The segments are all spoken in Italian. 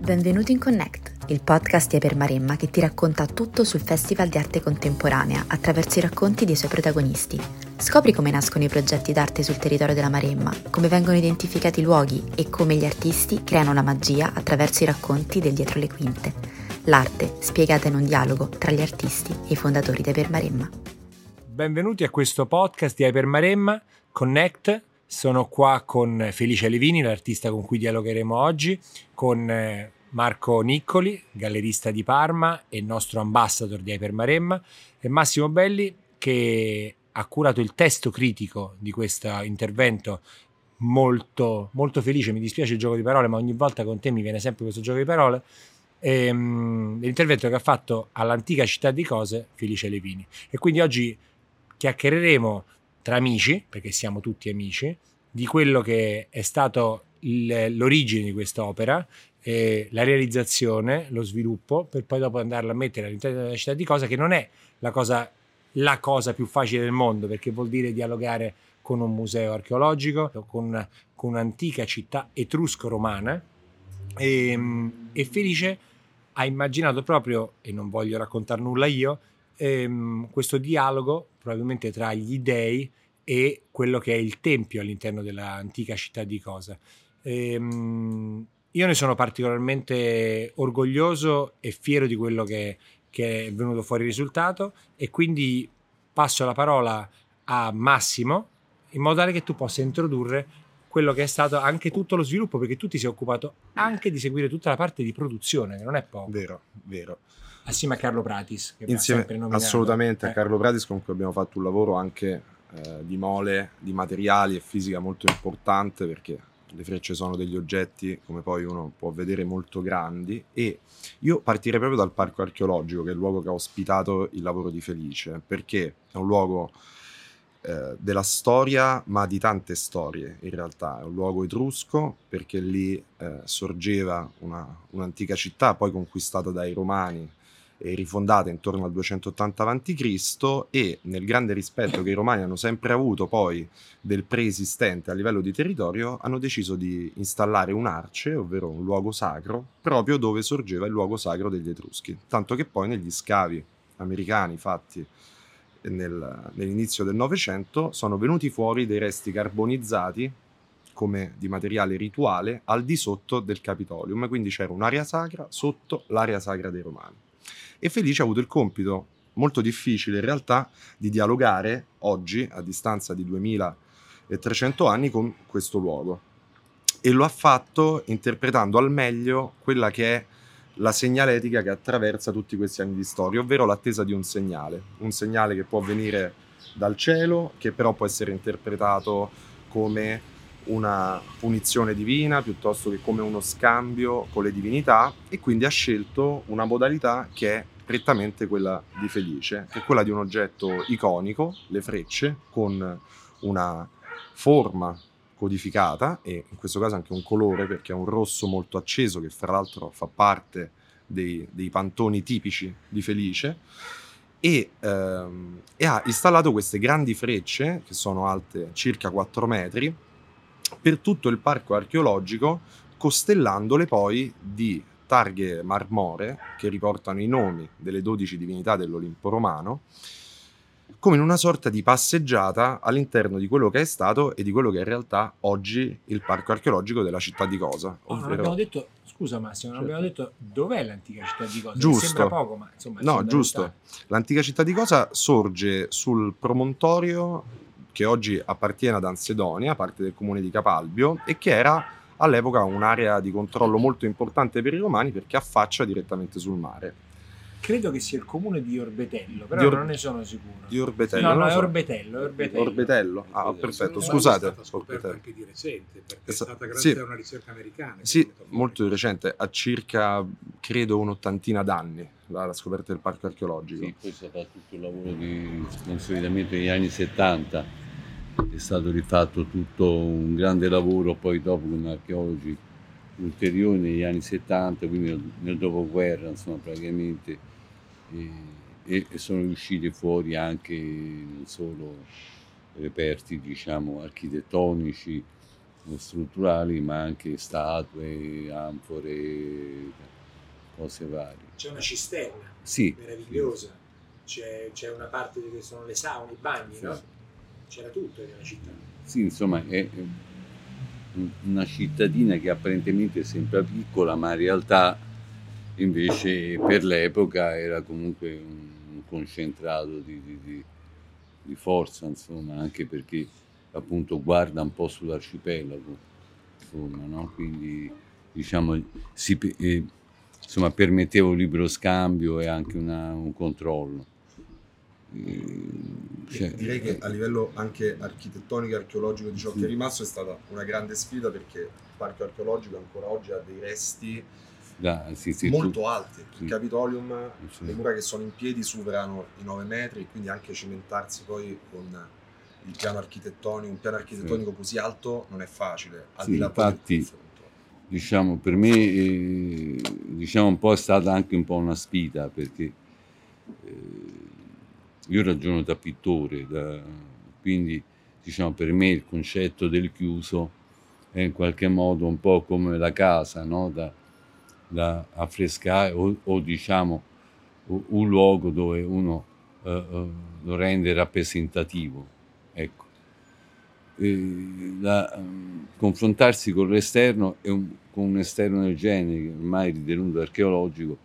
Benvenuti in Connect, il podcast di Eper Maremma che ti racconta tutto sul Festival di Arte Contemporanea attraverso i racconti dei suoi protagonisti. Scopri come nascono i progetti d'arte sul territorio della Maremma, come vengono identificati i luoghi e come gli artisti creano la magia attraverso i racconti del dietro le quinte. L'arte spiegata in un dialogo tra gli artisti e i fondatori di Eper Maremma. Benvenuti a questo podcast di Hyper Maremma Connect. Sono qua con Felice Levini, l'artista con cui dialogheremo oggi, con eh, Marco Niccoli, gallerista di Parma e nostro ambassador di Hyper Maremma, e Massimo Belli che ha curato il testo critico di questo intervento molto, molto felice. Mi dispiace il gioco di parole, ma ogni volta con te mi viene sempre questo gioco di parole. Ehm, l'intervento che ha fatto all'antica città di cose Felice Levini. E quindi oggi chiacchiereremo tra amici, perché siamo tutti amici, di quello che è stato il, l'origine di quest'opera, eh, la realizzazione, lo sviluppo, per poi dopo andarla a mettere all'interno della città di cosa, che non è la cosa, la cosa più facile del mondo, perché vuol dire dialogare con un museo archeologico, con, con un'antica città etrusco-romana. E, ehm, e Felice ha immaginato proprio, e non voglio raccontare nulla io, ehm, questo dialogo probabilmente tra gli dei e quello che è il tempio all'interno dell'antica città di Cosa. Ehm, io ne sono particolarmente orgoglioso e fiero di quello che, che è venuto fuori il risultato e quindi passo la parola a Massimo in modo tale che tu possa introdurre quello che è stato anche tutto lo sviluppo, perché tu ti sei occupato anche di seguire tutta la parte di produzione, che non è poco. Vero, vero assieme a Carlo Pratis. Insieme, assolutamente eh. a Carlo Pratis con cui abbiamo fatto un lavoro anche eh, di mole, di materiali e fisica molto importante perché le frecce sono degli oggetti, come poi uno può vedere, molto grandi e io partirei proprio dal parco archeologico, che è il luogo che ha ospitato il lavoro di Felice, perché è un luogo eh, della storia, ma di tante storie in realtà. È un luogo etrusco perché lì eh, sorgeva una, un'antica città, poi conquistata dai Romani eh, rifondata intorno al 280 a.C. e nel grande rispetto che i romani hanno sempre avuto poi del preesistente a livello di territorio, hanno deciso di installare un'arce, ovvero un luogo sacro, proprio dove sorgeva il luogo sacro degli Etruschi. Tanto che poi negli scavi americani fatti nel, nell'inizio del Novecento sono venuti fuori dei resti carbonizzati come di materiale rituale al di sotto del Capitolium, quindi c'era un'area sacra sotto l'area sacra dei Romani e Felice ha avuto il compito molto difficile in realtà di dialogare oggi, a distanza di 2300 anni, con questo luogo. E lo ha fatto interpretando al meglio quella che è la segnaletica che attraversa tutti questi anni di storia, ovvero l'attesa di un segnale, un segnale che può venire dal cielo, che però può essere interpretato come una punizione divina piuttosto che come uno scambio con le divinità e quindi ha scelto una modalità che è prettamente quella di Felice, che è quella di un oggetto iconico, le frecce, con una forma codificata e in questo caso anche un colore perché è un rosso molto acceso che fra l'altro fa parte dei, dei pantoni tipici di Felice e, ehm, e ha installato queste grandi frecce che sono alte circa 4 metri per tutto il parco archeologico, costellandole poi di targhe marmore che riportano i nomi delle dodici divinità dell'Olimpo romano, come in una sorta di passeggiata all'interno di quello che è stato e di quello che è in realtà oggi il parco archeologico della città di Cosa. Oh, ovvero... abbiamo detto, scusa Massimo, non certo. abbiamo detto dov'è l'antica città di Cosa? Giusto. Sembra poco, ma insomma... No, giusto. L'antica città di Cosa sorge sul promontorio che oggi appartiene ad Ansedonia, parte del comune di Capalbio, e che era all'epoca un'area di controllo molto importante per i romani perché affaccia direttamente sul mare. Credo che sia il comune di Orbetello, però Or- non ne sono sicuro. Di Orbetello? No, no, è Orbetello, è Orbetello. Orbetello. Ah, perfetto, scusate. È stata scoperta anche di recente, perché è, stata grazie sì. a una ricerca americana. Sì, molto di recente, a circa, credo, un'ottantina d'anni la, la scoperta del parco archeologico. Sì, poi è stato tutto il lavoro di consolidamento negli anni 70 è stato rifatto tutto un grande lavoro poi dopo con archeologi ulteriori negli anni 70, quindi nel dopoguerra, insomma, praticamente, e, e sono usciti fuori anche non solo reperti, diciamo, architettonici, strutturali, ma anche statue, anfore, cose varie. C'è una cisterna sì, meravigliosa, sì. C'è, c'è, una parte dove sono le saune, i bagni, sì. no? C'era tutto nella città. Sì, insomma, è una cittadina che apparentemente sembra piccola, ma in realtà invece per l'epoca era comunque un concentrato di, di, di, di forza, insomma, anche perché appunto guarda un po' sull'arcipelago, insomma, no? quindi diciamo si, eh, insomma, permetteva un libero scambio e anche una, un controllo. Cioè, direi che a livello anche architettonico e archeologico di ciò sì. che è rimasto è stata una grande sfida perché il parco archeologico ancora oggi ha dei resti da, sì, sì, molto tu, alti. Il Capitolium, le mura che sono in piedi superano i 9 metri, quindi anche cimentarsi poi con il piano architettonico, un piano architettonico così alto non è facile. Al sì, infatti, diciamo, per me eh, diciamo un po' è stata anche un po' una sfida perché eh, io ragiono da pittore, da, quindi diciamo, per me il concetto del chiuso è in qualche modo un po' come la casa, no? da, da affrescare o, o, diciamo un luogo dove uno uh, uh, lo rende rappresentativo. Ecco. La, um, confrontarsi con l'esterno e un, con un esterno del genere, ormai ritenuto archeologico,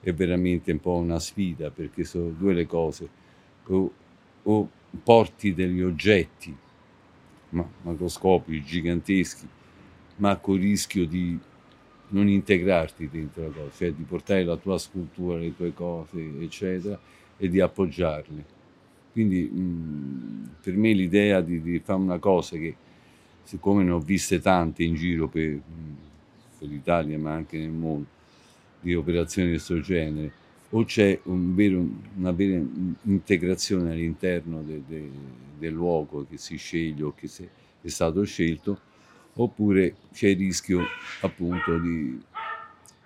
è veramente un po' una sfida perché sono due le cose o, o porti degli oggetti ma, macroscopici, giganteschi, ma con il rischio di non integrarti dentro la cosa, cioè di portare la tua scultura, le tue cose, eccetera, e di appoggiarle. Quindi mh, per me l'idea di, di, fare una cosa che, siccome ne ho viste tante in giro per, per l'Italia, ma anche nel mondo, di operazioni di questo genere, o c'è un vero, una vera integrazione all'interno de, de, del luogo che si sceglie o che è stato scelto, oppure c'è il rischio appunto di,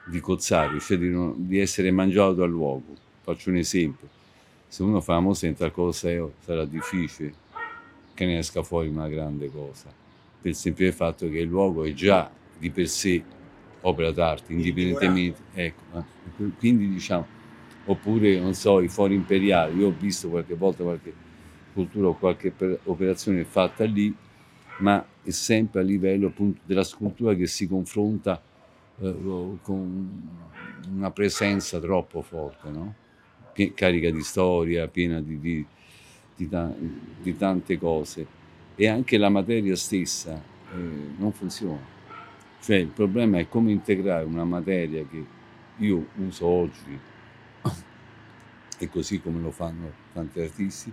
di cozzare, cioè di, non, di, essere mangiato dal luogo. Faccio un esempio, se uno fa al Colosseo sarà difficile che ne esca fuori una grande cosa, per il semplice fatto che il luogo è già di per sé opera d'arte, indipendentemente. Ecco, eh. quindi diciamo oppure non so, i fori imperiali. Io ho visto qualche volta qualche cultura o qualche operazione fatta lì, ma è sempre a livello appunto della scultura che si confronta eh, con una presenza troppo forte, no? carica di storia, piena di, di, di, di, tante cose e anche la materia stessa eh, non funziona. Cioè il problema è come integrare una materia che io uso oggi e così come lo fanno tanti artisti,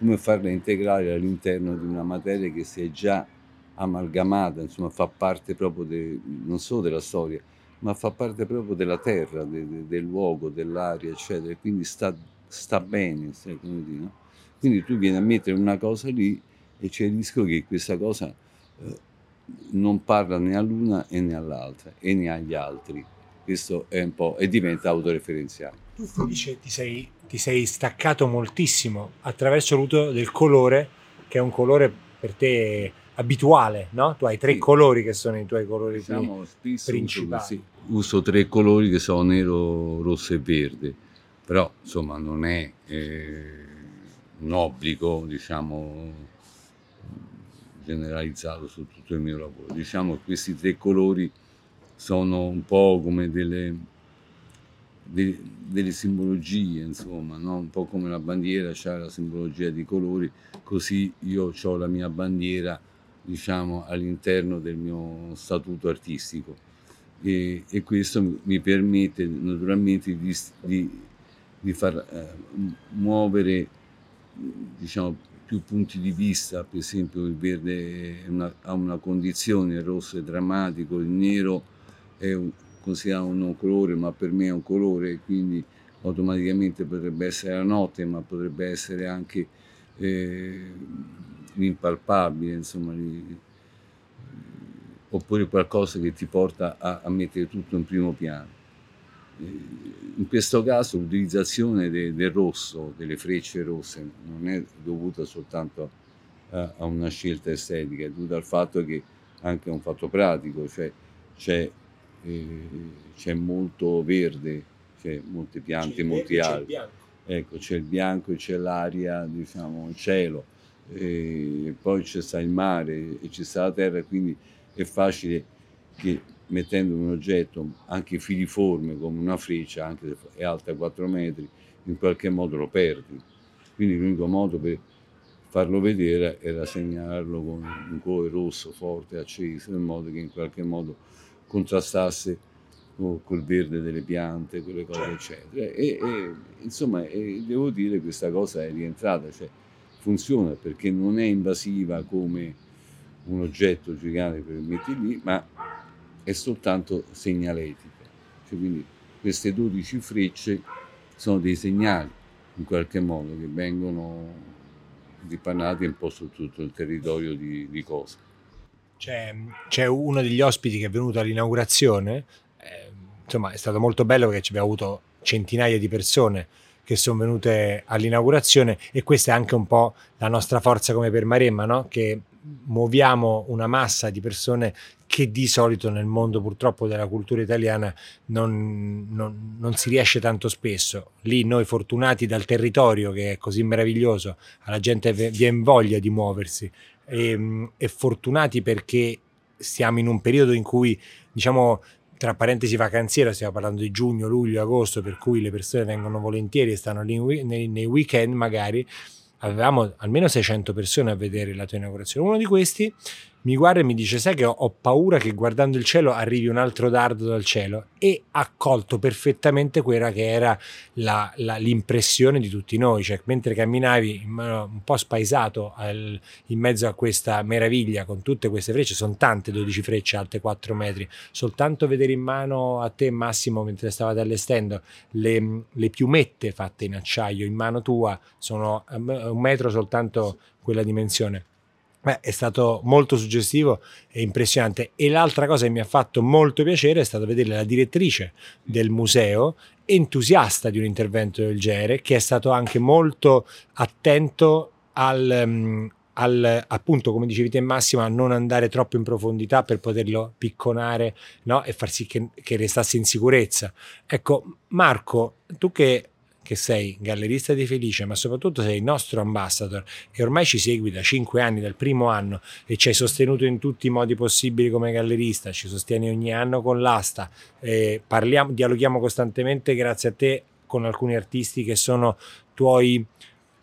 come farla integrare all'interno di una materia che si è già amalgamata, insomma fa parte proprio de, non solo della storia, ma fa parte proprio della terra, de, de, del luogo, dell'aria, eccetera, quindi sta, sta bene, sai come dire, no? Quindi tu vieni a mettere una cosa lì e c'è il rischio che questa cosa eh, non parla né all'una né all'altra e né agli altri. Questo è un po' e diventa autoreferenziale tu Felice ti sei, ti sei staccato moltissimo attraverso l'uso del colore, che è un colore per te abituale, no? Tu hai tre sì. colori che sono i tuoi colori diciamo, principali. Uso, sì. uso tre colori che sono nero, rosso e verde, però insomma non è eh, un obbligo, diciamo, generalizzato su tutto il mio lavoro. Diciamo che questi tre colori sono un po' come delle de, delle simbologie, insomma, no? un po' come la bandiera ha la simbologia di colori, così io ho la mia bandiera diciamo, all'interno del mio statuto artistico e, e questo mi permette naturalmente di, di, di far eh, muovere diciamo, più punti di vista, per esempio il verde una, ha una condizione, il rosso è drammatico, il nero è un, considerato un colore, ma per me è un colore, quindi automaticamente potrebbe essere la notte, ma potrebbe essere anche eh, l'impalpabile, insomma, li, oppure qualcosa che ti porta a, a, mettere tutto in primo piano. In questo caso l'utilizzazione de, del rosso, delle frecce rosse, non è dovuta soltanto a, a una scelta estetica, è dovuta al fatto che anche un fatto pratico, cioè c'è, eh, c'è molto verde, c'è molte piante, c'è molti alberi. Ecco, c'è il bianco e c'è l'aria, diciamo, il cielo, e poi c'è sta il mare e c'è sta la terra, quindi è facile che mettendo un oggetto anche filiforme come una freccia, anche se è alta 4 metri, in qualche modo lo perdi. Quindi l'unico modo per farlo vedere era segnalarlo con un colore rosso forte, acceso, in modo che in qualche modo contrastasse col verde delle piante, quelle cose certo. eccetera. E, e insomma, e devo dire che questa cosa è rientrata, cioè funziona perché non è invasiva come un oggetto gigante che metti lì, ma è soltanto segnaletica. Cioè, quindi queste 12 frecce sono dei segnali in qualche modo che vengono dipanati un po' su tutto il territorio di, di Cosa. C'è, c'è, uno degli ospiti che è venuto all'inaugurazione, eh, insomma è stato molto bello perché ci abbiamo avuto centinaia di persone che sono venute all'inaugurazione e questa è anche un po' la nostra forza come per Maremma, no? che muoviamo una massa di persone che di solito nel mondo purtroppo della cultura italiana non, non, non, si riesce tanto spesso. Lì noi fortunati dal territorio che è così meraviglioso, alla gente viene voglia di muoversi e, e fortunati perché siamo in un periodo in cui diciamo tra parentesi vacanziera, stiamo parlando di giugno, luglio, agosto, per cui le persone vengono volentieri e stanno lì nei, nei weekend magari, avevamo almeno 600 persone a vedere la tua inaugurazione. Uno di questi mi guarda e mi dice: Sai che ho, ho, paura che guardando il cielo arrivi un altro dardo dal cielo. E ha colto perfettamente quella che era la, la, l'impressione di tutti noi. Cioè, mentre camminavi un po' spaesato al, in mezzo a questa meraviglia con tutte queste frecce, sono tante 12 frecce alte 4 metri. Soltanto vedere in mano a te, Massimo, mentre stavate allestendo, le, le piumette fatte in acciaio in mano tua sono un metro soltanto quella dimensione Beh, è stato molto suggestivo e impressionante. E l'altra cosa che mi ha fatto molto piacere è stato vedere la direttrice del museo, entusiasta di un intervento del genere, che è stato anche molto attento al, um, al, appunto, come dicevi te Massimo, a non andare troppo in profondità per poterlo picconare no? e far sì che, che restasse in sicurezza. Ecco, Marco, tu che che sei gallerista di Felice, ma soprattutto sei il nostro ambassador e ormai ci segui da cinque anni, dal primo anno e ci hai sostenuto in tutti i modi possibili come gallerista, ci sostieni ogni anno con l'asta, eh, parliamo, dialoghiamo costantemente grazie a te con alcuni artisti che sono tuoi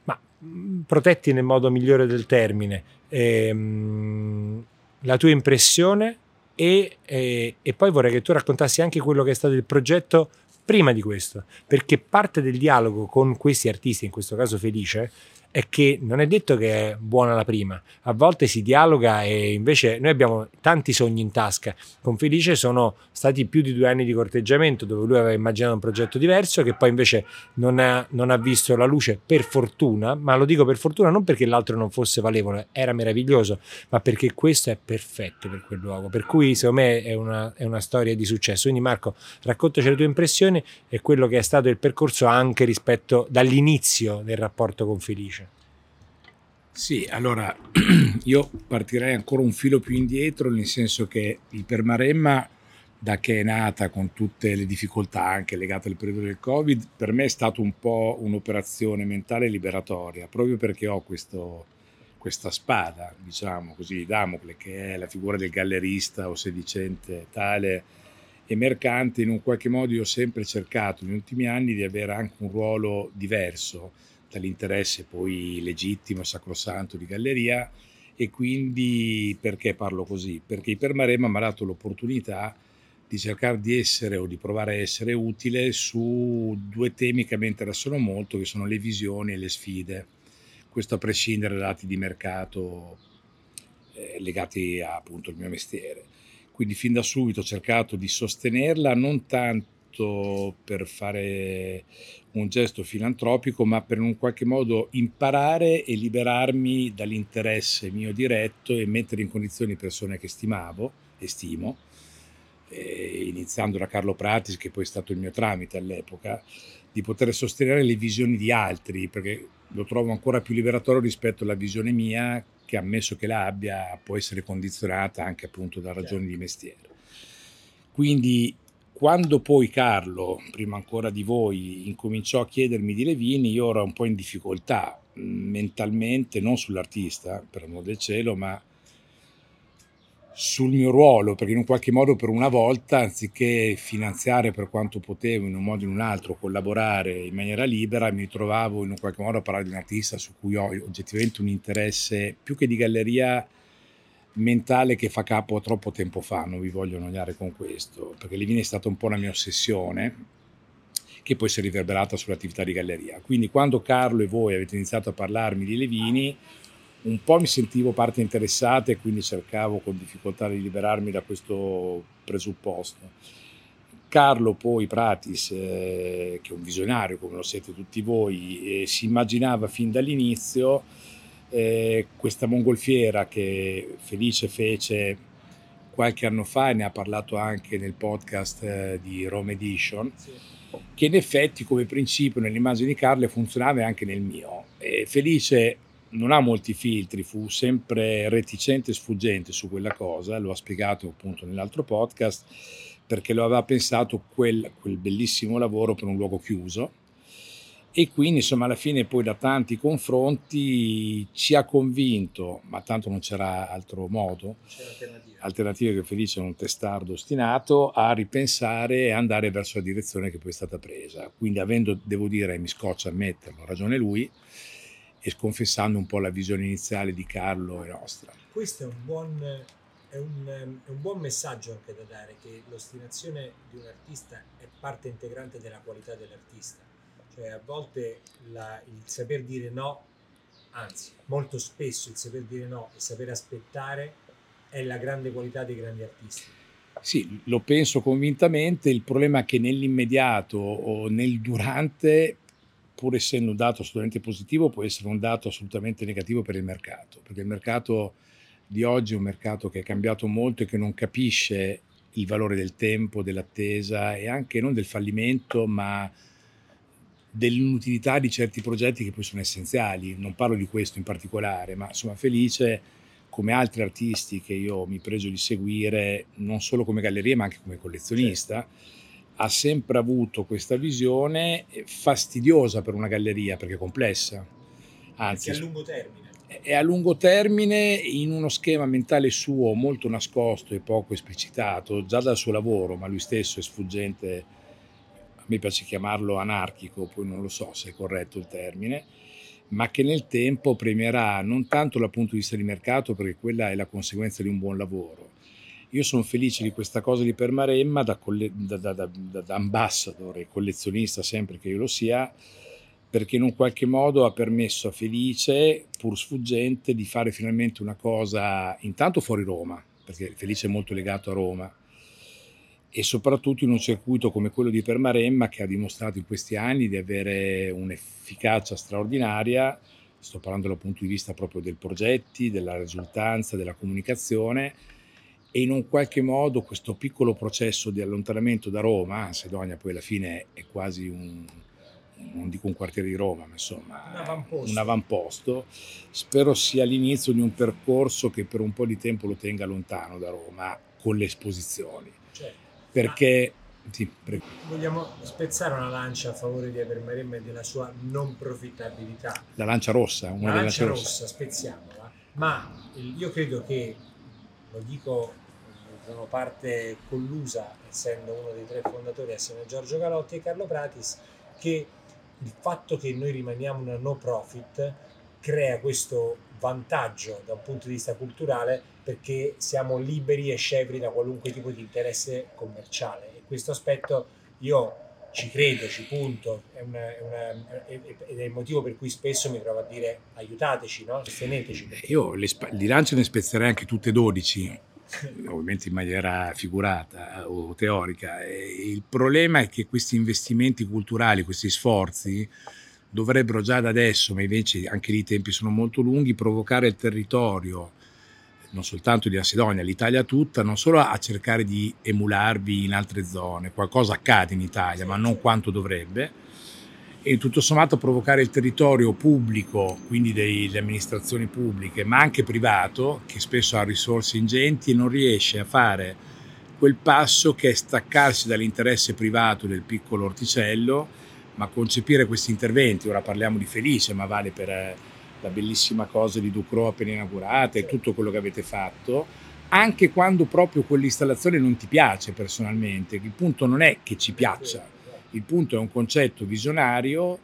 ma, mm, protetti nel modo migliore del termine. Ehm, la tua impressione e, e, e, poi vorrei che tu raccontassi anche quello che è stato il progetto prima di questo, perché parte del dialogo con questi artisti, in questo caso Felice, è che non è detto che è buona la prima, a volte si dialoga e invece noi abbiamo tanti sogni in tasca. Con Felice sono stati più di due anni di corteggiamento dove lui aveva immaginato un progetto diverso che poi invece non ha, non ha visto la luce per fortuna, ma lo dico per fortuna non perché l'altro non fosse valevole, era meraviglioso, ma perché questo è perfetto per quel luogo. Per cui secondo me è una, è una storia di successo. Quindi Marco, raccontaci le tue impressioni e quello che è stato il percorso anche rispetto dall'inizio del rapporto con Felice. Sì, allora io partirei ancora un filo più indietro, nel senso che il Permaremma, da che è nata con tutte le difficoltà anche legate al periodo del Covid, per me è stato un po' un'operazione mentale liberatoria, proprio perché ho questo, questa spada, diciamo così, di Damocle, che è la figura del gallerista o sedicente tale e mercante. In un qualche modo io ho sempre cercato negli ultimi anni di avere anche un ruolo diverso dall'interesse poi legittimo e sacrosanto di galleria e quindi perché parlo così? Perché Ipermarema mi ha dato l'opportunità di cercare di essere o di provare a essere utile su due temi che mi interessano molto, che sono le visioni e le sfide. Questo a prescindere da dati di mercato eh, legati a, appunto al mio mestiere. Quindi fin da subito ho cercato di sostenerla non tanto fatto per fare un gesto filantropico, ma per in un qualche modo imparare e liberarmi dall'interesse mio diretto e mettere in condizioni persone che stimavo e stimo eh, iniziando da Carlo Pratis, che poi è stato il mio tramite all'epoca, di poter sostenere le visioni di altri, perché lo trovo ancora più liberatorio rispetto alla visione mia, che ammesso che l'abbia, può essere condizionata anche appunto da ragioni di mestiere. Quindi quando poi Carlo, prima ancora di voi, incominciò a chiedermi di Levini, io ero un po' in difficoltà mentalmente, non sull'artista, per amor del cielo, ma sul mio ruolo, perché in un qualche modo per una volta, anziché finanziare per quanto potevo in un modo o in un altro, collaborare in maniera libera, mi trovavo in un qualche modo a parlare di un artista su cui ho oggettivamente un interesse più che di galleria mentale che fa capo a troppo tempo fa, non vi voglio annoiare con questo, perché Levini è stata un po' una mia ossessione che poi si è riverberata sull'attività di galleria. Quindi quando Carlo e voi avete iniziato a parlarmi di Levini, un po' mi sentivo parte interessata e quindi cercavo con difficoltà di liberarmi da questo presupposto. Carlo poi Pratis, eh, che è un visionario come lo siete tutti voi, eh, si immaginava fin dall'inizio eh, questa mongolfiera che Felice fece qualche anno fa e ne ha parlato anche nel podcast eh, di Rome Edition, sì. che in effetti come principio nell'immagine di Carlo funzionava anche nel mio. E Felice non ha molti filtri, fu sempre reticente e sfuggente su quella cosa, lo ha spiegato appunto nell'altro podcast, perché lo aveva pensato quel, quel bellissimo lavoro per un luogo chiuso e quindi insomma alla fine poi da tanti confronti ci ha convinto, ma tanto non c'era altro modo, alternative che Felice è un testardo ostinato, a ripensare e andare verso la direzione che poi è stata presa. Quindi avendo, devo dire, mi scoccia ammetterlo, ha ragione lui, e sconfessando un po' la visione iniziale di Carlo e nostra. Questo è un buon, è un, è un buon messaggio anche da dare, che l'ostinazione di un artista è parte integrante della qualità dell'artista. Cioè a volte la, il saper dire no, anzi molto spesso il saper dire no e saper aspettare è la grande qualità dei grandi artisti. Sì, lo penso convintamente, il problema è che nell'immediato o nel durante pur essendo un dato assolutamente positivo, può essere un dato assolutamente negativo per il mercato, perché il mercato di oggi è un mercato che è cambiato molto e che non capisce il valore del tempo, dell'attesa e anche non del fallimento, ma dell'inutilità di certi progetti che poi sono essenziali. Non parlo di questo in particolare, ma sono felice come altri artisti che io mi pregio di seguire, non solo come galleria ma anche come collezionista. Certo ha sempre avuto questa visione fastidiosa per una galleria perché è complessa. Anzi, perché a lungo termine. È a lungo termine in uno schema mentale suo molto nascosto e poco esplicitato, già dal suo lavoro, ma lui stesso è sfuggente, me piace chiamarlo anarchico, poi non lo so se è corretto il termine, ma che nel tempo premierà non tanto dal punto di vista di mercato, perché quella è la conseguenza di un buon lavoro, io sono felice di questa cosa di Permaremma da, colle- da, da, da, ambassador e collezionista sempre che io lo sia, perché in un qualche modo ha permesso a Felice, pur sfuggente, di fare finalmente una cosa intanto fuori Roma, perché Felice è molto legato a Roma, e soprattutto in un circuito come quello di Permaremma che ha dimostrato in questi anni di avere un'efficacia straordinaria, sto parlando dal punto di vista proprio dei progetti, della risultanza, della comunicazione, e in un qualche modo questo piccolo processo di allontanamento da Roma, Sedonia poi alla fine è quasi un, non dico un quartiere di Roma, ma insomma un avamposto. un avamposto. Spero sia l'inizio di un percorso che per un po' di tempo lo tenga lontano da Roma con le esposizioni. Perché sì, vogliamo spezzare una lancia a favore di Evermaremma e della sua non profittabilità. La lancia rossa, una la lancia rossa, spezziamola. Ma io credo che, lo dico sono parte collusa, essendo uno dei tre fondatori assieme a Giorgio Galotti e Carlo Pratis, che il fatto che noi rimaniamo una no profit crea questo vantaggio da un punto di vista culturale perché siamo liberi e scevri da qualunque tipo di interesse commerciale e questo aspetto io ci credo, ci punto è una, è una, ed è il motivo per cui spesso mi trovo a dire aiutateci, no? sosteneteci. Io le, di lancio ne spezzerei anche tutte e 12 ovviamente in maniera figurata eh, o teorica. Il problema è che questi investimenti culturali, questi sforzi, dovrebbero già da adesso, ma invece anche lì i tempi sono molto lunghi, provocare il territorio non soltanto di Ansidonia, l'Italia tutta, non solo a cercare di emularvi in altre zone, qualcosa accade in Italia, ma non quanto dovrebbe, e tutto sommato provocare il territorio pubblico, quindi delle amministrazioni pubbliche, ma anche privato, che spesso ha risorse ingenti e non riesce a fare quel passo che è staccarsi dall'interesse privato del piccolo orticello, ma concepire questi interventi. Ora parliamo di Felice, ma vale per eh, la bellissima cosa di Ducro appena inaugurata e tutto quello che avete fatto, anche quando proprio quell'installazione non ti piace personalmente. Il punto non è che ci piaccia, il punto è un concetto visionario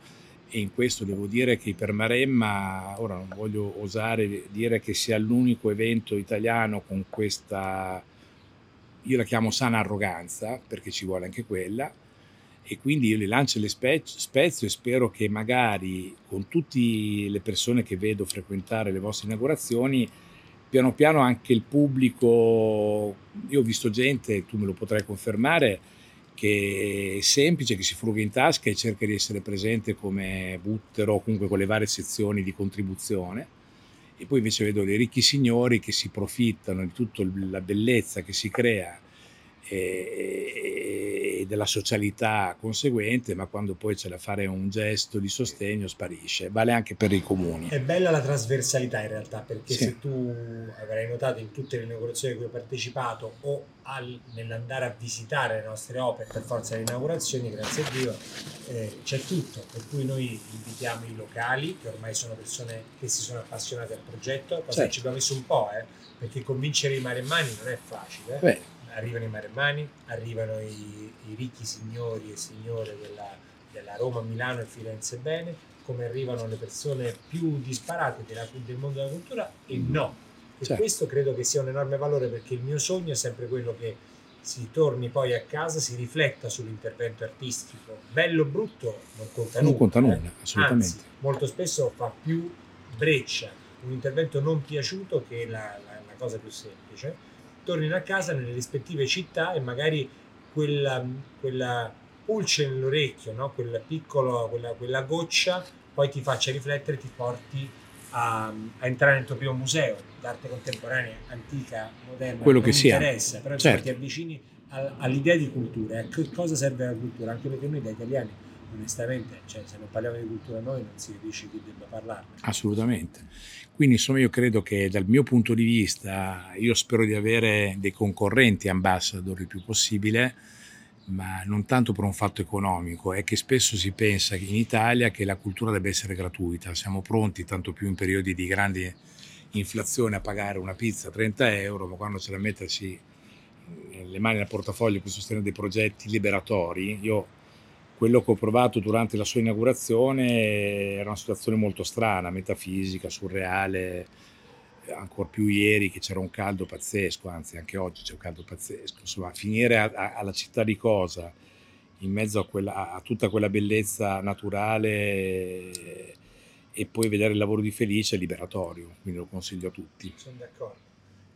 e in questo devo dire che Ipermaremma, ora non voglio osare dire che sia l'unico evento italiano con questa, io la chiamo sana arroganza, perché ci vuole anche quella, e quindi io le lancio le spezio e spero che magari con tutte le persone che vedo frequentare le vostre inaugurazioni, piano piano anche il pubblico, io ho visto gente, tu me lo potrai confermare, che è semplice, che si fruga in tasca e cerca di essere presente come buttero comunque con le varie sezioni di contribuzione. E poi invece vedo dei ricchi signori che si profittano di tutta la bellezza che si crea e, della socialità conseguente, ma quando poi c'è da fare un gesto di sostegno sparisce. Vale anche per i comuni. È bella la trasversalità in realtà, perché sì. se tu avrai notato in tutte le inaugurazioni a cui ho partecipato o al, nell'andare a visitare le nostre opere per forza delle inaugurazioni, grazie a Dio, eh, c'è tutto. Per cui noi invitiamo i locali, che ormai sono persone che si sono appassionate al progetto, cosa certo. ci abbiamo messo un po', eh, perché convincere i maremmani non è facile. Beh arrivano i maremmani, arrivano i, i ricchi signori e signore della, della, Roma, Milano e Firenze bene, come arrivano le persone più disparate della, del mondo della cultura e no. E certo. questo credo che sia un enorme valore perché il mio sogno è sempre quello che si torni poi a casa, si rifletta sull'intervento artistico. Bello o brutto non conta non nulla. Conta nulla eh? assolutamente. Anzi, molto spesso fa più breccia un intervento non piaciuto che la, la, la cosa più semplice tornino a casa nelle rispettive città e magari quella, quella pulce nell'orecchio, no? quel piccolo, quella, quella, goccia, poi ti faccia riflettere, ti porti a, a, entrare nel tuo primo museo d'arte contemporanea, antica, moderna, quello che sia. interessa, però certo. ti avvicini all'idea di cultura, a che cosa serve la cultura, anche perché noi da italiani onestamente, cioè, se non parliamo di cultura noi non si capisce chi debba parlarne. Assolutamente. Quindi insomma io credo che dal mio punto di vista io spero di avere dei concorrenti ambassador il più possibile, ma non tanto per un fatto economico, è che spesso si pensa in Italia che la cultura debba essere gratuita, siamo pronti tanto più in periodi di grande inflazione a pagare una pizza a 30 euro, ma quando c'è da metterci le mani nel portafoglio per sostenere dei progetti liberatori, io quello che ho provato durante la sua inaugurazione era una situazione molto strana, metafisica, surreale, ancora più ieri che c'era un caldo pazzesco, anzi anche oggi c'è un caldo pazzesco, insomma finire a, a, alla città di Cosa, in mezzo a, quella, a, tutta quella bellezza naturale e poi vedere il lavoro di Felice è liberatorio, quindi lo consiglio a tutti. Sono d'accordo.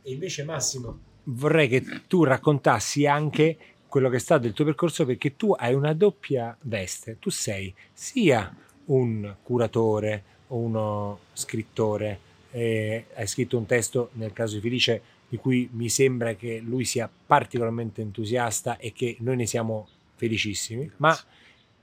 E invece Massimo? Vorrei che tu raccontassi anche quello che è stato il tuo percorso perché tu hai una doppia veste, tu sei sia un curatore uno scrittore, eh, hai scritto un testo nel caso di Felice di cui mi sembra che lui sia particolarmente entusiasta e che noi ne siamo felicissimi, ma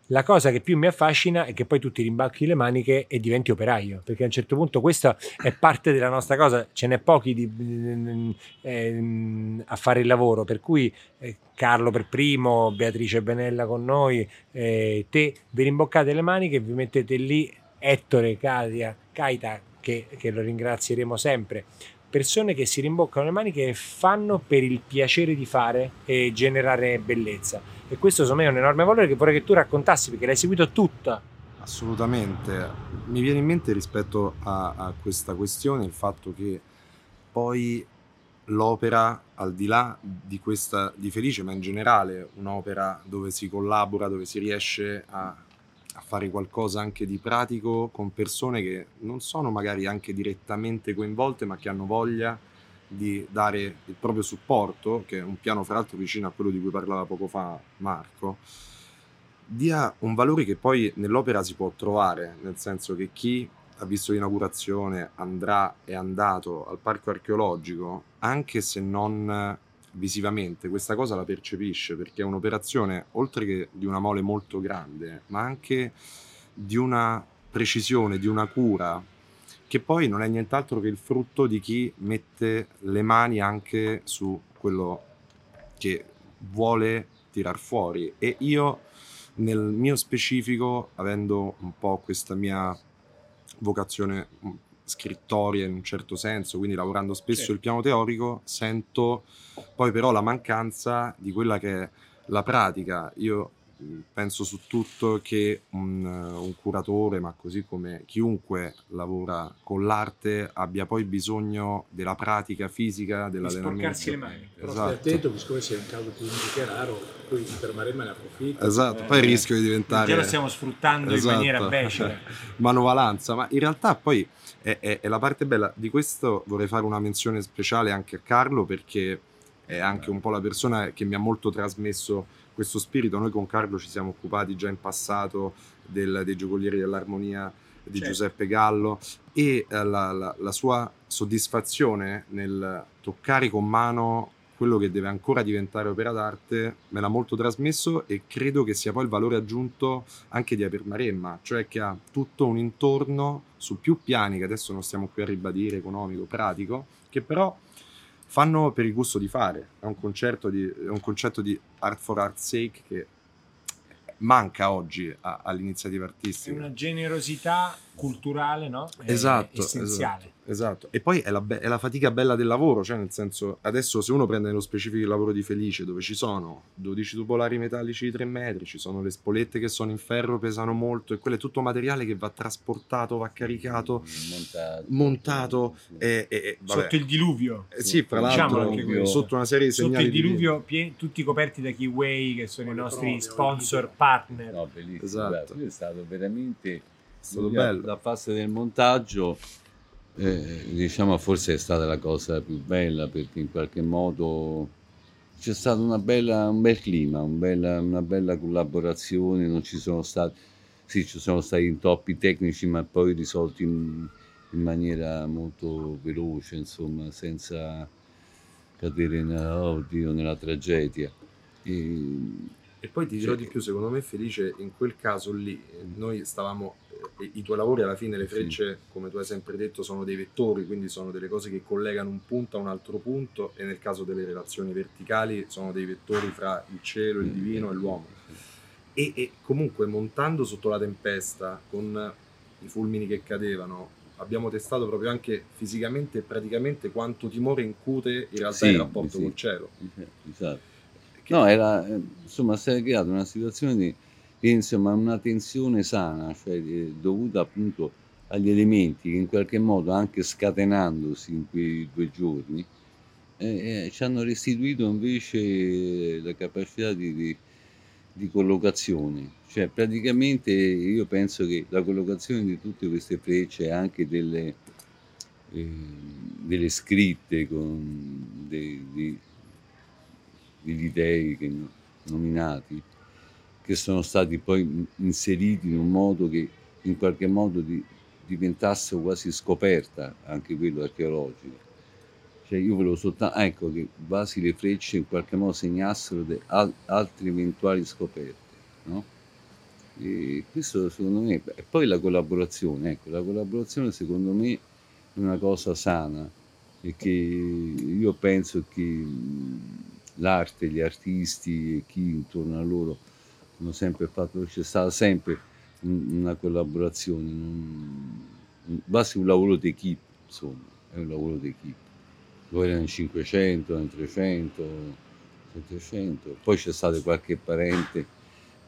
la cosa che più mi affascina è che poi tu ti rimbalchi le maniche e diventi operaio, perché a un certo punto questa è parte della nostra cosa, ce n'è pochi di, eh, a fare il lavoro, per cui eh, Carlo per primo, Beatrice Benella con noi, eh, te vi rimboccate le maniche e vi mettete lì, Ettore Cadia, Caita, che, che lo ringrazieremo sempre, persone che si rimboccano le maniche e fanno per il piacere di fare e generare bellezza e questo secondo me è un enorme valore che vorrei che tu raccontassi perché l'hai seguito tutta. Assolutamente, mi viene in mente rispetto a, a questa questione il fatto che poi l'opera, al di là di questa di Felice, ma in generale un'opera dove si collabora, dove si riesce a, a, fare qualcosa anche di pratico con persone che non sono magari anche direttamente coinvolte, ma che hanno voglia di dare il proprio supporto, che è un piano fra l'altro vicino a quello di cui parlava poco fa Marco, dia un valore che poi nell'opera si può trovare, nel senso che chi ha visto l'inaugurazione, andrà, è andato al parco archeologico, anche se non visivamente, questa cosa la percepisce perché è un'operazione, oltre che di una mole molto grande, ma anche di una precisione, di una cura, che poi non è nient'altro che il frutto di chi mette le mani anche su quello che vuole tirar fuori. E io, nel mio specifico, avendo un po' questa mia vocazione scrittoria in un certo senso, quindi lavorando spesso sì. il piano teorico, sento poi però la mancanza di quella che è la pratica. Io penso su tutto che un, un, curatore, ma così come chiunque lavora con l'arte, abbia poi bisogno della pratica fisica, dell'allenamento. sporcarsi le mani. Però esatto. stai attento che siccome sei un caso clinico raro, poi per Maremma ne approfitta. Esatto, eh, poi il rischio di diventare... Già lo stiamo sfruttando esatto. in maniera becera. Manovalanza, ma in realtà poi è, è, è la parte bella di questo, vorrei fare una menzione speciale anche a Carlo perché è anche un po' la persona che mi ha molto trasmesso questo spirito. Noi con Carlo ci siamo occupati già in passato del, dei giocolieri dell'armonia di certo. Giuseppe Gallo e eh, la, la, la, sua soddisfazione nel toccare con mano quello che deve ancora diventare opera d'arte me l'ha molto trasmesso e credo che sia poi il valore aggiunto anche di Apermaremma, cioè che ha tutto un intorno su più piani che adesso non stiamo qui a ribadire, economico, pratico, che però fanno per il gusto di fare. È un, di, è un concetto di art for art's sake che manca oggi a, all'iniziativa artistica. È una generosità culturale, no? Esatto, essenziale. Esatto, esatto. E poi è la, be- è la, fatica bella del lavoro, cioè nel senso, adesso se uno prende nello specifico il lavoro di Felice, dove ci sono 12 tupolari metallici di 3 metri, ci sono le spolette che sono in ferro, pesano molto, e quello è tutto materiale che va trasportato, va caricato, montato, montato e, e, sotto il diluvio. Eh, sì, fra l'altro, diciamo sotto una serie di segnali. Sotto il diluvio, di... pien- tutti coperti da Kiway, che sono i nostri sponsor partner. No, bellissimo. Esatto. È stato veramente stato bello. La fase del montaggio, eh, diciamo, forse è stata la cosa più bella perché in qualche modo c'è stato bella, un bel clima, un bella, una bella collaborazione, non ci sono stati, sì, ci sono stati intoppi tecnici, ma poi risolti in, in maniera molto veloce, insomma, senza cadere nella, oddio, nella tragedia. E, e poi ti dirò cioè, di più, secondo me Felice, in quel caso lì, noi stavamo, eh, i tuoi lavori alla fine, le frecce, sì. come tu hai sempre detto, sono dei vettori, quindi sono delle cose che collegano un punto a un altro punto e nel caso delle relazioni verticali sono dei vettori fra il cielo, il divino e l'uomo. E, e comunque montando sotto la tempesta, con i fulmini che cadevano, abbiamo testato proprio anche fisicamente e praticamente quanto timore incute in realtà sì, il rapporto sì. col cielo. Esatto No, era, eh, insomma, si è creata una situazione di, insomma, una tensione sana, cioè dovuta appunto agli elementi che in qualche modo, anche scatenandosi in quei due giorni, eh, eh, ci hanno restituito invece la capacità di, di, di, collocazione. Cioè, praticamente io penso che la collocazione di tutte queste frecce, anche delle, eh, delle scritte con dei, dei degli dei che, nominati, che sono stati poi inseriti in un modo che in qualche modo di, diventasse quasi scoperta anche quello archeologico. Cioè io volevo soltanto, ecco, che quasi le frecce in qualche modo segnassero de, al, altre eventuali scoperte, no? E questo secondo me, e poi la collaborazione, ecco, la collaborazione secondo me è una cosa sana e che io penso che l'arte, gli artisti e chi intorno a loro hanno sempre fatto, c'è stata sempre una collaborazione, un, basta un lavoro d'equipe, insomma, è un lavoro d'equipe. Lo erano in 500, in 300, 700, poi c'è stato qualche parente,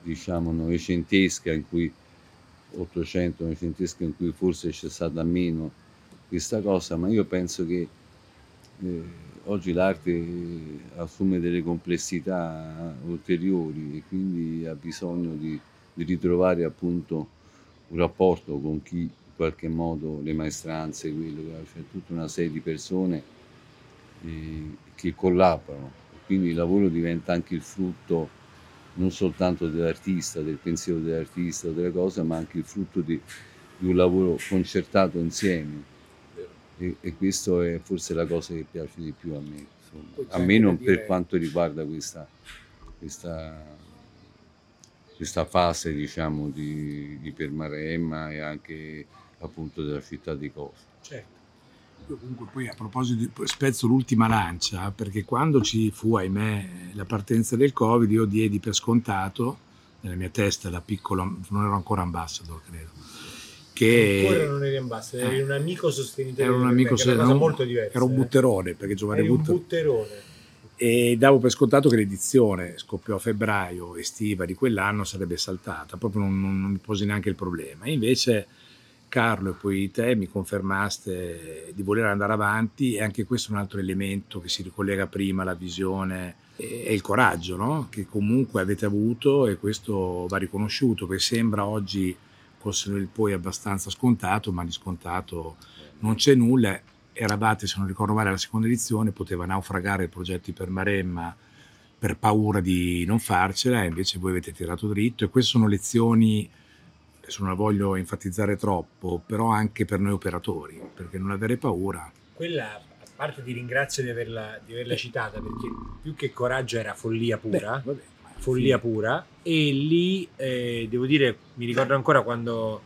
diciamo, novecentesca in cui 800, novecentesca in cui forse c'è stata meno questa cosa, ma io penso che eh, oggi l'arte assume delle complessità ulteriori e quindi ha bisogno di, di ritrovare appunto un rapporto con chi in qualche modo le maestranze, quello, c'è tutta una serie di persone eh, che collaborano, quindi il lavoro diventa anche il frutto non soltanto dell'artista, del pensiero dell'artista, delle cose, ma anche il frutto di, di un lavoro concertato insieme. E, e questo è forse la cosa che piace di più a me, insomma. a me non per quanto riguarda questa, questa, questa fase diciamo, di, di Permaremma e anche appunto della città di Cosa. Certo. Io comunque poi a proposito spezzo l'ultima lancia perché quando ci fu ahimè la partenza del covid io diedi per scontato nella mia testa da piccolo non ero ancora ambassador credo che ancora non eri ambassador eri un amico sostenitore era un amico era una cosa molto diversa era un butterone perché Giovanni eri un butterone. E davo per scontato che l'edizione scoppiò a febbraio estiva di quell'anno sarebbe saltata. Proprio non, non, non mi posi neanche il problema. E invece Carlo e poi te mi confermaste di voler andare avanti e anche questo è un altro elemento che si ricollega prima alla visione e il coraggio no? che comunque avete avuto e questo va riconosciuto che sembra oggi fosse il poi abbastanza scontato ma di scontato non c'è nulla. Eravate se non ricordo male alla seconda edizione poteva naufragare il progetto per Maremma per paura di non farcela e invece voi avete tirato dritto. E queste sono lezioni adesso non la voglio enfatizzare troppo, però anche per noi operatori, perché non avere paura. Quella, a parte ti ringrazio di averla, di averla citata, perché più che coraggio era follia pura, Beh, follia sì. pura, e lì, eh, devo dire, mi ricordo ancora quando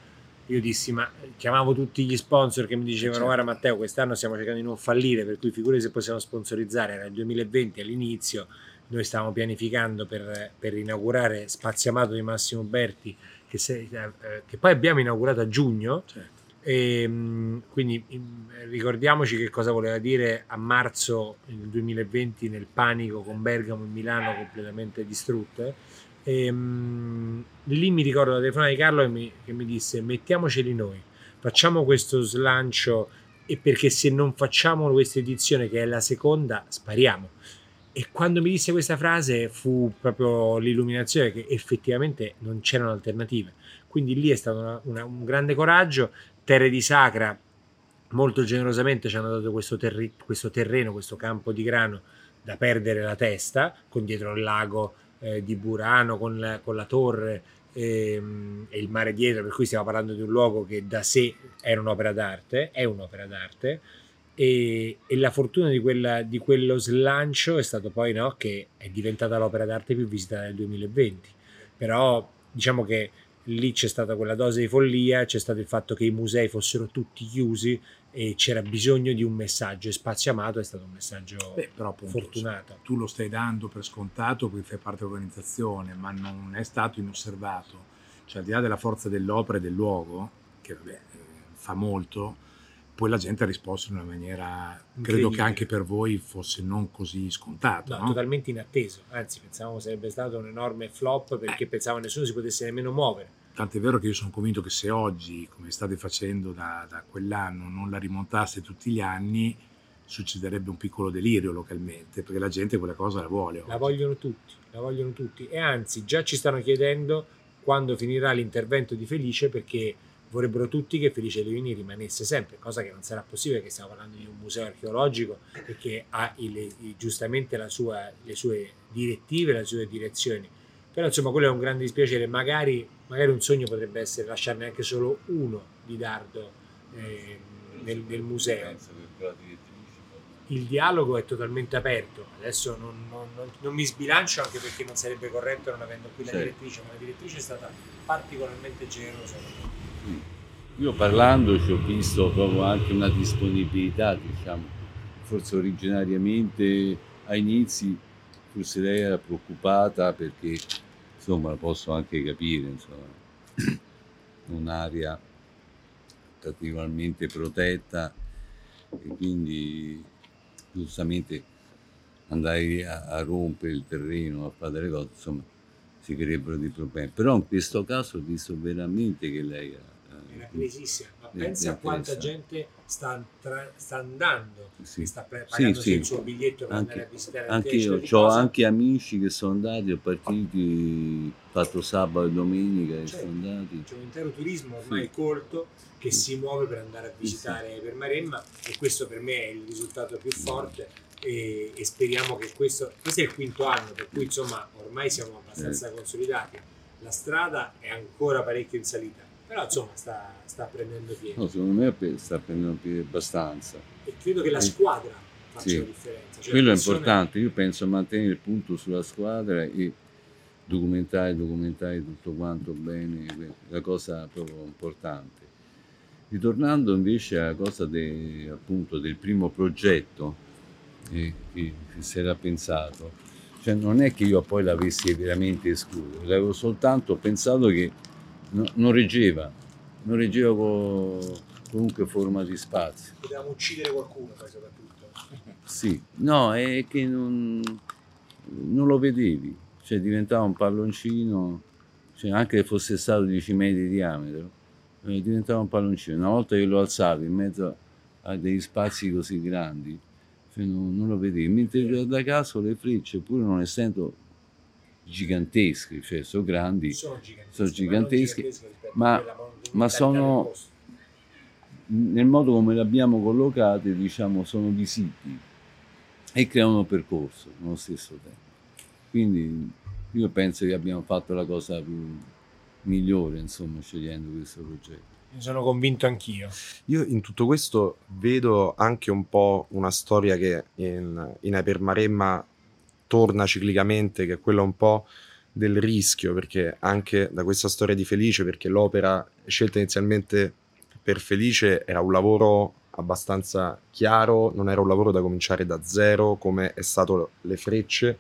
io dissi, ma chiamavo tutti gli sponsor che mi dicevano, certo. guarda Matteo, quest'anno stiamo cercando di non fallire, per cui figurati se possiamo sponsorizzare, era il 2020 all'inizio, noi stavamo pianificando per, per inaugurare Spaziamato di Massimo Berti che, se, eh, che poi abbiamo inaugurato a giugno. Certo. E, ehm, quindi ricordiamoci che cosa voleva dire a marzo del 2020 nel panico con Bergamo e Milano completamente distrutte. E, um, lì mi ricordo la telefonata di Carlo che mi, che mi disse mettiamoceli noi, facciamo questo slancio e perché se non facciamo questa edizione che è la seconda spariamo e quando mi disse questa frase fu proprio l'illuminazione che effettivamente non c'erano alternative. Quindi lì è stato una, una, un grande coraggio. Terre di Sacra molto generosamente ci hanno dato questo, terri, questo, terreno, questo campo di grano da perdere la testa, con dietro il lago eh, di Burano, con la, con la torre e, e, il mare dietro, per cui stiamo parlando di un luogo che da sé era un'opera d'arte, è un'opera d'arte e, e la fortuna di, quella, di, quello slancio è stato poi no, che è diventata l'opera d'arte più visitata nel 2020. Però diciamo che lì c'è stata quella dose di follia, c'è stato il fatto che i musei fossero tutti chiusi e c'era bisogno di un messaggio e Spazio Amato è stato un messaggio Beh, però, appunto, fortunato. Tu lo stai dando per scontato perché fai parte dell'organizzazione, ma non è stato inosservato. Cioè al di là della forza dell'opera e del luogo, che vabbè, eh, fa molto, poi la gente ha risposto in una maniera, credo che anche per voi fosse non così scontata. No, no? totalmente inatteso, anzi pensavamo sarebbe stato un enorme flop perché eh. pensavamo nessuno si potesse nemmeno muovere. Tant'è vero che io sono convinto che se oggi, come state facendo da, da quell'anno, non la rimontaste tutti gli anni, succederebbe un piccolo delirio localmente, perché la gente quella cosa la vuole. Oggi. La vogliono tutti, la vogliono tutti. E anzi, già ci stanno chiedendo quando finirà l'intervento di Felice perché vorrebbero tutti che Felice Levini rimanesse sempre, cosa che non sarà possibile perché stiamo parlando di un museo archeologico e che ha il, giustamente sua, le sue direttive, le sue direzioni. Però insomma quello è un grande dispiacere, magari, magari un sogno potrebbe essere lasciarne anche solo uno di Dardo eh, nel, nel, museo. Il dialogo è totalmente aperto, adesso non, non, non, non, mi sbilancio anche perché non sarebbe corretto non avendo qui la direttrice, ma la direttrice è stata particolarmente generosa io parlando ci ho visto proprio anche una disponibilità, diciamo, forse originariamente ai inizi forse lei era preoccupata perché insomma la posso anche capire, insomma, un'area particolarmente protetta e quindi giustamente andare a, a rompere il terreno, a fare delle cose, insomma si creerebbero dei problemi. Però in questo caso ho visto veramente che lei era era cresissima, ma pensa a quanta gente sta, tra, sta andando, sì. sta pagando sì, il suo biglietto per anche, andare a visitare anche io, ho anche amici che sono andati, ho partiti, fatto sabato e domenica e certo. sono andati. C'è un intero turismo ormai sì. colto che si muove per andare a visitare per Maremma e questo per me è il risultato più forte e, e, speriamo che questo, questo è il quinto anno, per cui insomma ormai siamo abbastanza consolidati. La strada è ancora parecchio in salita Però insomma sta, sta prendendo piede. No, secondo me sta prendendo piede abbastanza. E credo che la squadra faccia Sì. la differenza. Cioè, Quello è persone- importante, io penso a mantenere il punto sulla squadra e documentare, documentare tutto quanto bene, la cosa proprio importante. Ritornando invece alla cosa de- appunto del primo progetto che che si era pensato, cioè non è che io poi l'avessi veramente escluso, l'avevo soltanto pensato che no- non reggeva, non reggeva co- qualunque forma di spazio. Potevamo uccidere qualcuno poi soprattutto. Sì, no, è che non, non lo vedevi, cioè diventava un palloncino, cioè anche che fosse stato 10 metri di diametro, eh, diventava un palloncino. Una volta che lo alzavi in mezzo a degli spazi così grandi, non, non lo vedevi. Mentre da caso le frecce, pur non essendo gigantesche, cioè sono grandi, Sono giganteschi. Sono ma- ma sono- nel modo come le abbiamo collocate, diciamo, sono visibili e creano un percorso nello stesso tempo. Quindi io penso che abbiamo fatto la cosa più migliore, insomma, scegliendo questo progetto. Ne sono convinto anch'io. Io in tutto questo vedo anche un po' una storia che in, in Hypermaremma torna ciclicamente, che è quella un po' del rischio, perché anche da questa storia di Felice, perché l'opera scelta inizialmente per Felice era un lavoro abbastanza chiaro, non era un lavoro da cominciare da zero come è stato Le Frecce,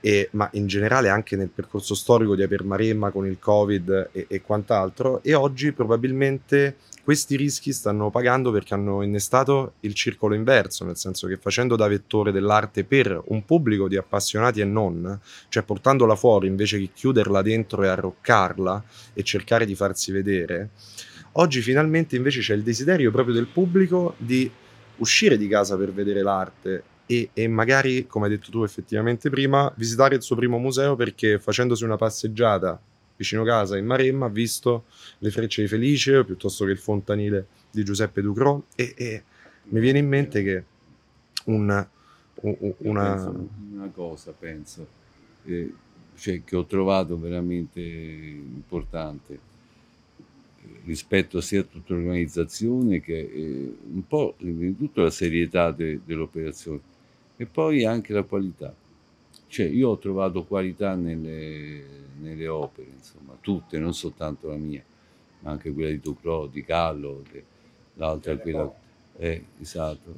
e- ma in generale anche nel percorso storico di Hypermaremma con il Covid e, e quant'altro, e oggi probabilmente questi rischi stanno pagando perché hanno innestato il circolo inverso, nel senso che facendo da vettore dell'arte per un pubblico di appassionati e non, cioè portandola fuori invece che chiuderla dentro e arroccarla e cercare di farsi vedere, oggi finalmente invece c'è il desiderio proprio del pubblico di uscire di casa per vedere l'arte e, e magari, come hai detto tu effettivamente prima, visitare il suo primo museo perché facendosi una passeggiata vicino casa in Maremma ha visto le frecce di Felice piuttosto che il fontanile di Giuseppe Ducrot e, e mi viene in mente che un, un- una... una cosa, penso, eh, cioè, che ho trovato veramente importante eh, rispetto sia a tutta l'organizzazione che eh, un po' di tutta la serietà de- dell'operazione e poi anche la qualità. Cioè, io ho trovato qualità nelle, nelle opere, insomma, tutte, non soltanto la mia, ma anche quella di Ducrot, di Gallo, de- l'altra quella, eh, esatto,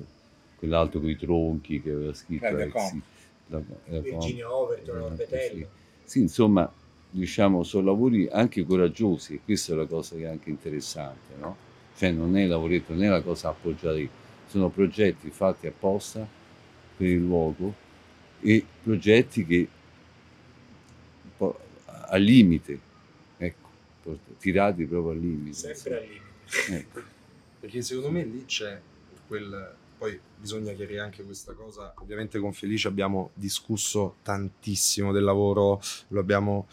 quell'altro con i tronchi che aveva scritto ex- Comp. la- la Virginia. Overton, Eh, Orbetello. sì. Sì, insomma, diciamo, sono lavori anche coraggiosi e questa è la cosa che è anche interessante, no? Cioè non è lavoretto, non è la cosa appoggiata sono progetti fatti apposta per il luogo e progetti che un po' al limite, ecco, tirati proprio al limite. Sempre al limite. Ecco. Perché secondo me lì c'è quel... Poi bisogna chiarire anche questa cosa. Ovviamente con Felice abbiamo discusso tantissimo del lavoro, lo abbiamo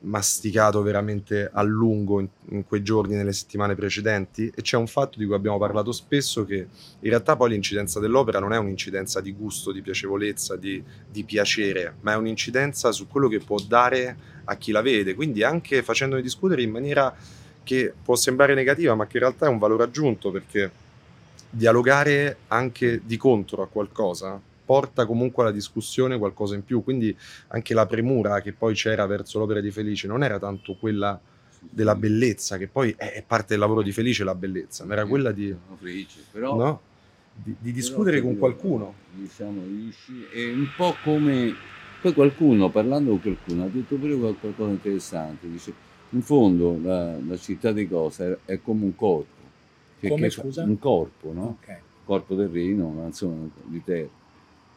masticato veramente a lungo in, in quei giorni, nelle settimane precedenti e c'è un fatto di cui abbiamo parlato spesso che in realtà poi l'incidenza dell'opera non è un'incidenza di gusto, di piacevolezza, di, di piacere, ma è un'incidenza su quello che può dare a chi la vede. Quindi anche facendone discutere in maniera che può sembrare negativa, ma che in realtà è un valore aggiunto perché dialogare anche di contro a qualcosa porta comunque alla discussione qualcosa in più. Quindi anche la premura che poi c'era verso l'opera di Felice non era tanto quella della bellezza, che poi è parte del lavoro di Felice la bellezza, ma era quella di, felice, però no? di, di discutere Però, con qualcuno. Diciamo, è un po' come... Poi qualcuno, parlando con qualcuno, ha detto pure qual- qualcosa di interessante. Dice, in fondo la, la città di Cosa è, è come un corpo. Cioè, Come, che- scusa? Un corpo, no? Ok. Corpo terreno, ma insomma, di terra.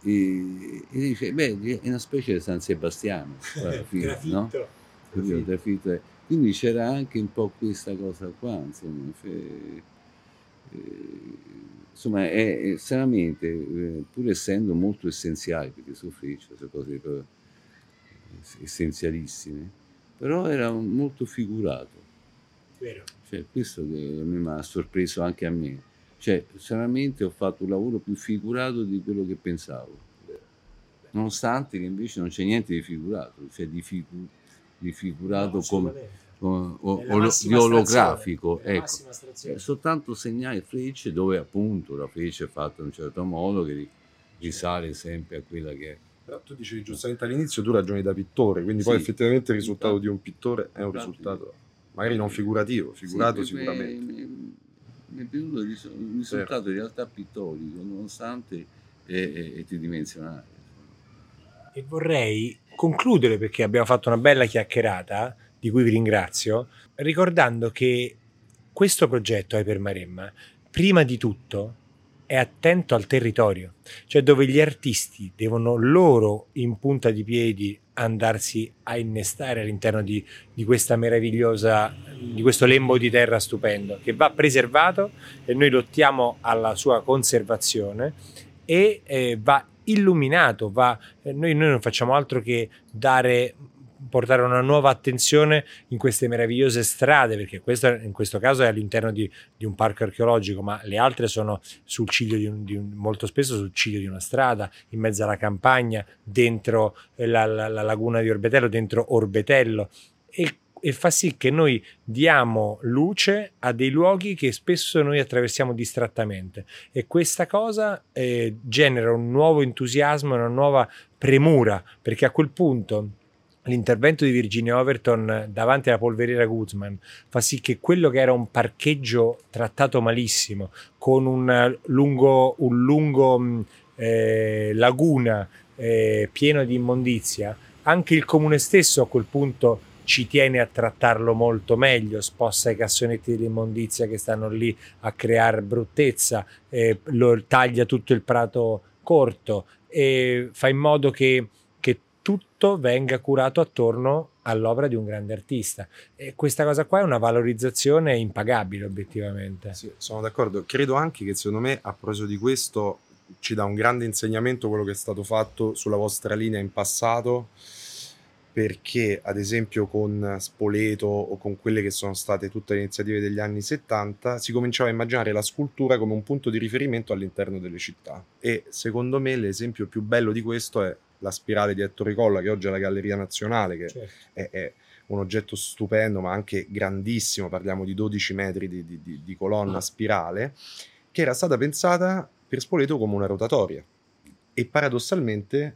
E, e dice, beh, è una specie di San Sebastiano, fine, no? Capito? Grafitto. Quindi c'era anche un po' questa cosa qua, insomma, fe- eh, insomma è, è stranamente, eh, pur essendo molto essenziali, perché su Freccia sono cose proprio essenzialissime, però era molto figurato. Vero. Cioè, questo che mi ha sorpreso anche a me. Cioè, stranamente ho fatto un lavoro più figurato di quello che pensavo. Nonostante che invece non c'è niente di figurato, cioè di figu- di figurato come o, o, di olografico, ecco. soltanto segnare frecce dove appunto la freccia è fatta in un certo modo che risale sempre a quella che è. Però tu dicevi giustamente all'inizio, tu ragioni da pittore, quindi sì, poi effettivamente il risultato di un pittore è un risultato magari non figurativo, figurato sì, sicuramente. Mi è venuto il risultato certo. in realtà pittorico, nonostante è, è, è tridimensionale. E vorrei concludere perché abbiamo fatto una bella chiacchierata di cui vi ringrazio, ricordando che questo progetto Hyper Maremma, prima di tutto, è attento al territorio, cioè dove gli artisti devono loro in punta di piedi andarsi a innestare all'interno di, di questa meravigliosa, di questo lembo di terra stupendo che va preservato e noi lottiamo alla sua conservazione e eh, va illuminato, va, eh, noi, noi non facciamo altro che dare portare una nuova attenzione in queste meravigliose strade, perché questo in questo caso è all'interno di, di un parco archeologico, ma le altre sono sul ciglio di un, di un, molto spesso sul ciglio di una strada, in mezzo alla campagna, dentro la, la, la laguna di Orbetello, dentro Orbetello. E e fa sì che noi diamo luce a dei luoghi che spesso noi attraversiamo distrattamente e questa cosa eh, genera un nuovo entusiasmo, una nuova premura perché a quel punto l'intervento di Virginia Overton davanti alla polveriera Guzman fa sì che quello che era un parcheggio trattato malissimo, con un lungo, un lungo mm, eh, laguna eh, pieno di immondizia, anche il comune stesso a quel punto ci tiene a trattarlo molto meglio, sposta i cassonetti dell'immondizia che stanno lì a creare bruttezza, eh, lo taglia tutto il prato corto e fa in modo che tutto venga curato attorno all'opera di un grande artista. E questa cosa qua è una valorizzazione impagabile, obiettivamente. Sì, sono d'accordo. Credo anche che secondo me, a proposito di questo, ci dà un grande insegnamento quello che è stato fatto sulla vostra linea in passato perché ad esempio con Spoleto o con quelle che sono state tutte le iniziative degli anni 70 si cominciava a immaginare la scultura come un punto di riferimento all'interno delle città e secondo me l'esempio più bello di questo è la spirale di Ettore Colla, che oggi è la Galleria Nazionale, che certo. è, è, un oggetto stupendo, ma anche grandissimo, parliamo di 12 metri di, di, di colonna ah. spirale, che era stata pensata per Spoleto come una rotatoria e paradossalmente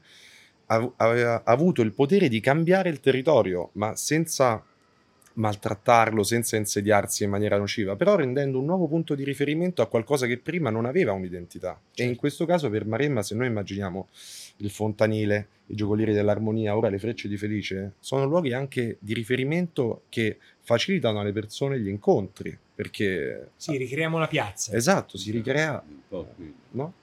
aveva avuto il potere di cambiare il territorio, ma senza maltrattarlo, senza insediarsi in maniera nociva, però rendendo un nuovo punto di riferimento a qualcosa che prima non aveva un'identità. Certo. E in questo caso per Maremma, se noi immaginiamo il fontanile, i giocolieri dell'armonia, ora le frecce di Felice, sono luoghi anche di riferimento che facilitano alle persone gli incontri, perché... Sì, ricreiamo la piazza. Esatto, si ricrea... No?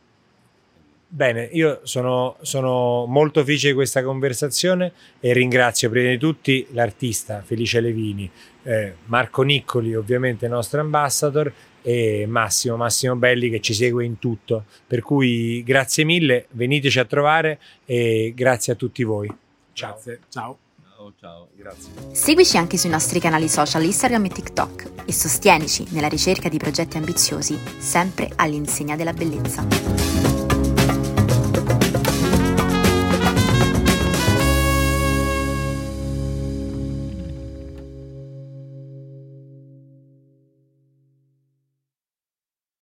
Bene, io sono, sono, molto felice di questa conversazione e ringrazio prima di tutti l'artista Felice Levini, eh, Marco Niccoli, ovviamente nostro ambassador, e Massimo, Massimo Belli che ci segue in tutto. Per cui grazie mille, veniteci a trovare e grazie a tutti voi. Ciao. Grazie. Ciao. Ciao, ciao, grazie. Seguici anche sui nostri canali social Instagram e TikTok e sostienici nella ricerca di progetti ambiziosi, sempre all'insegna della bellezza.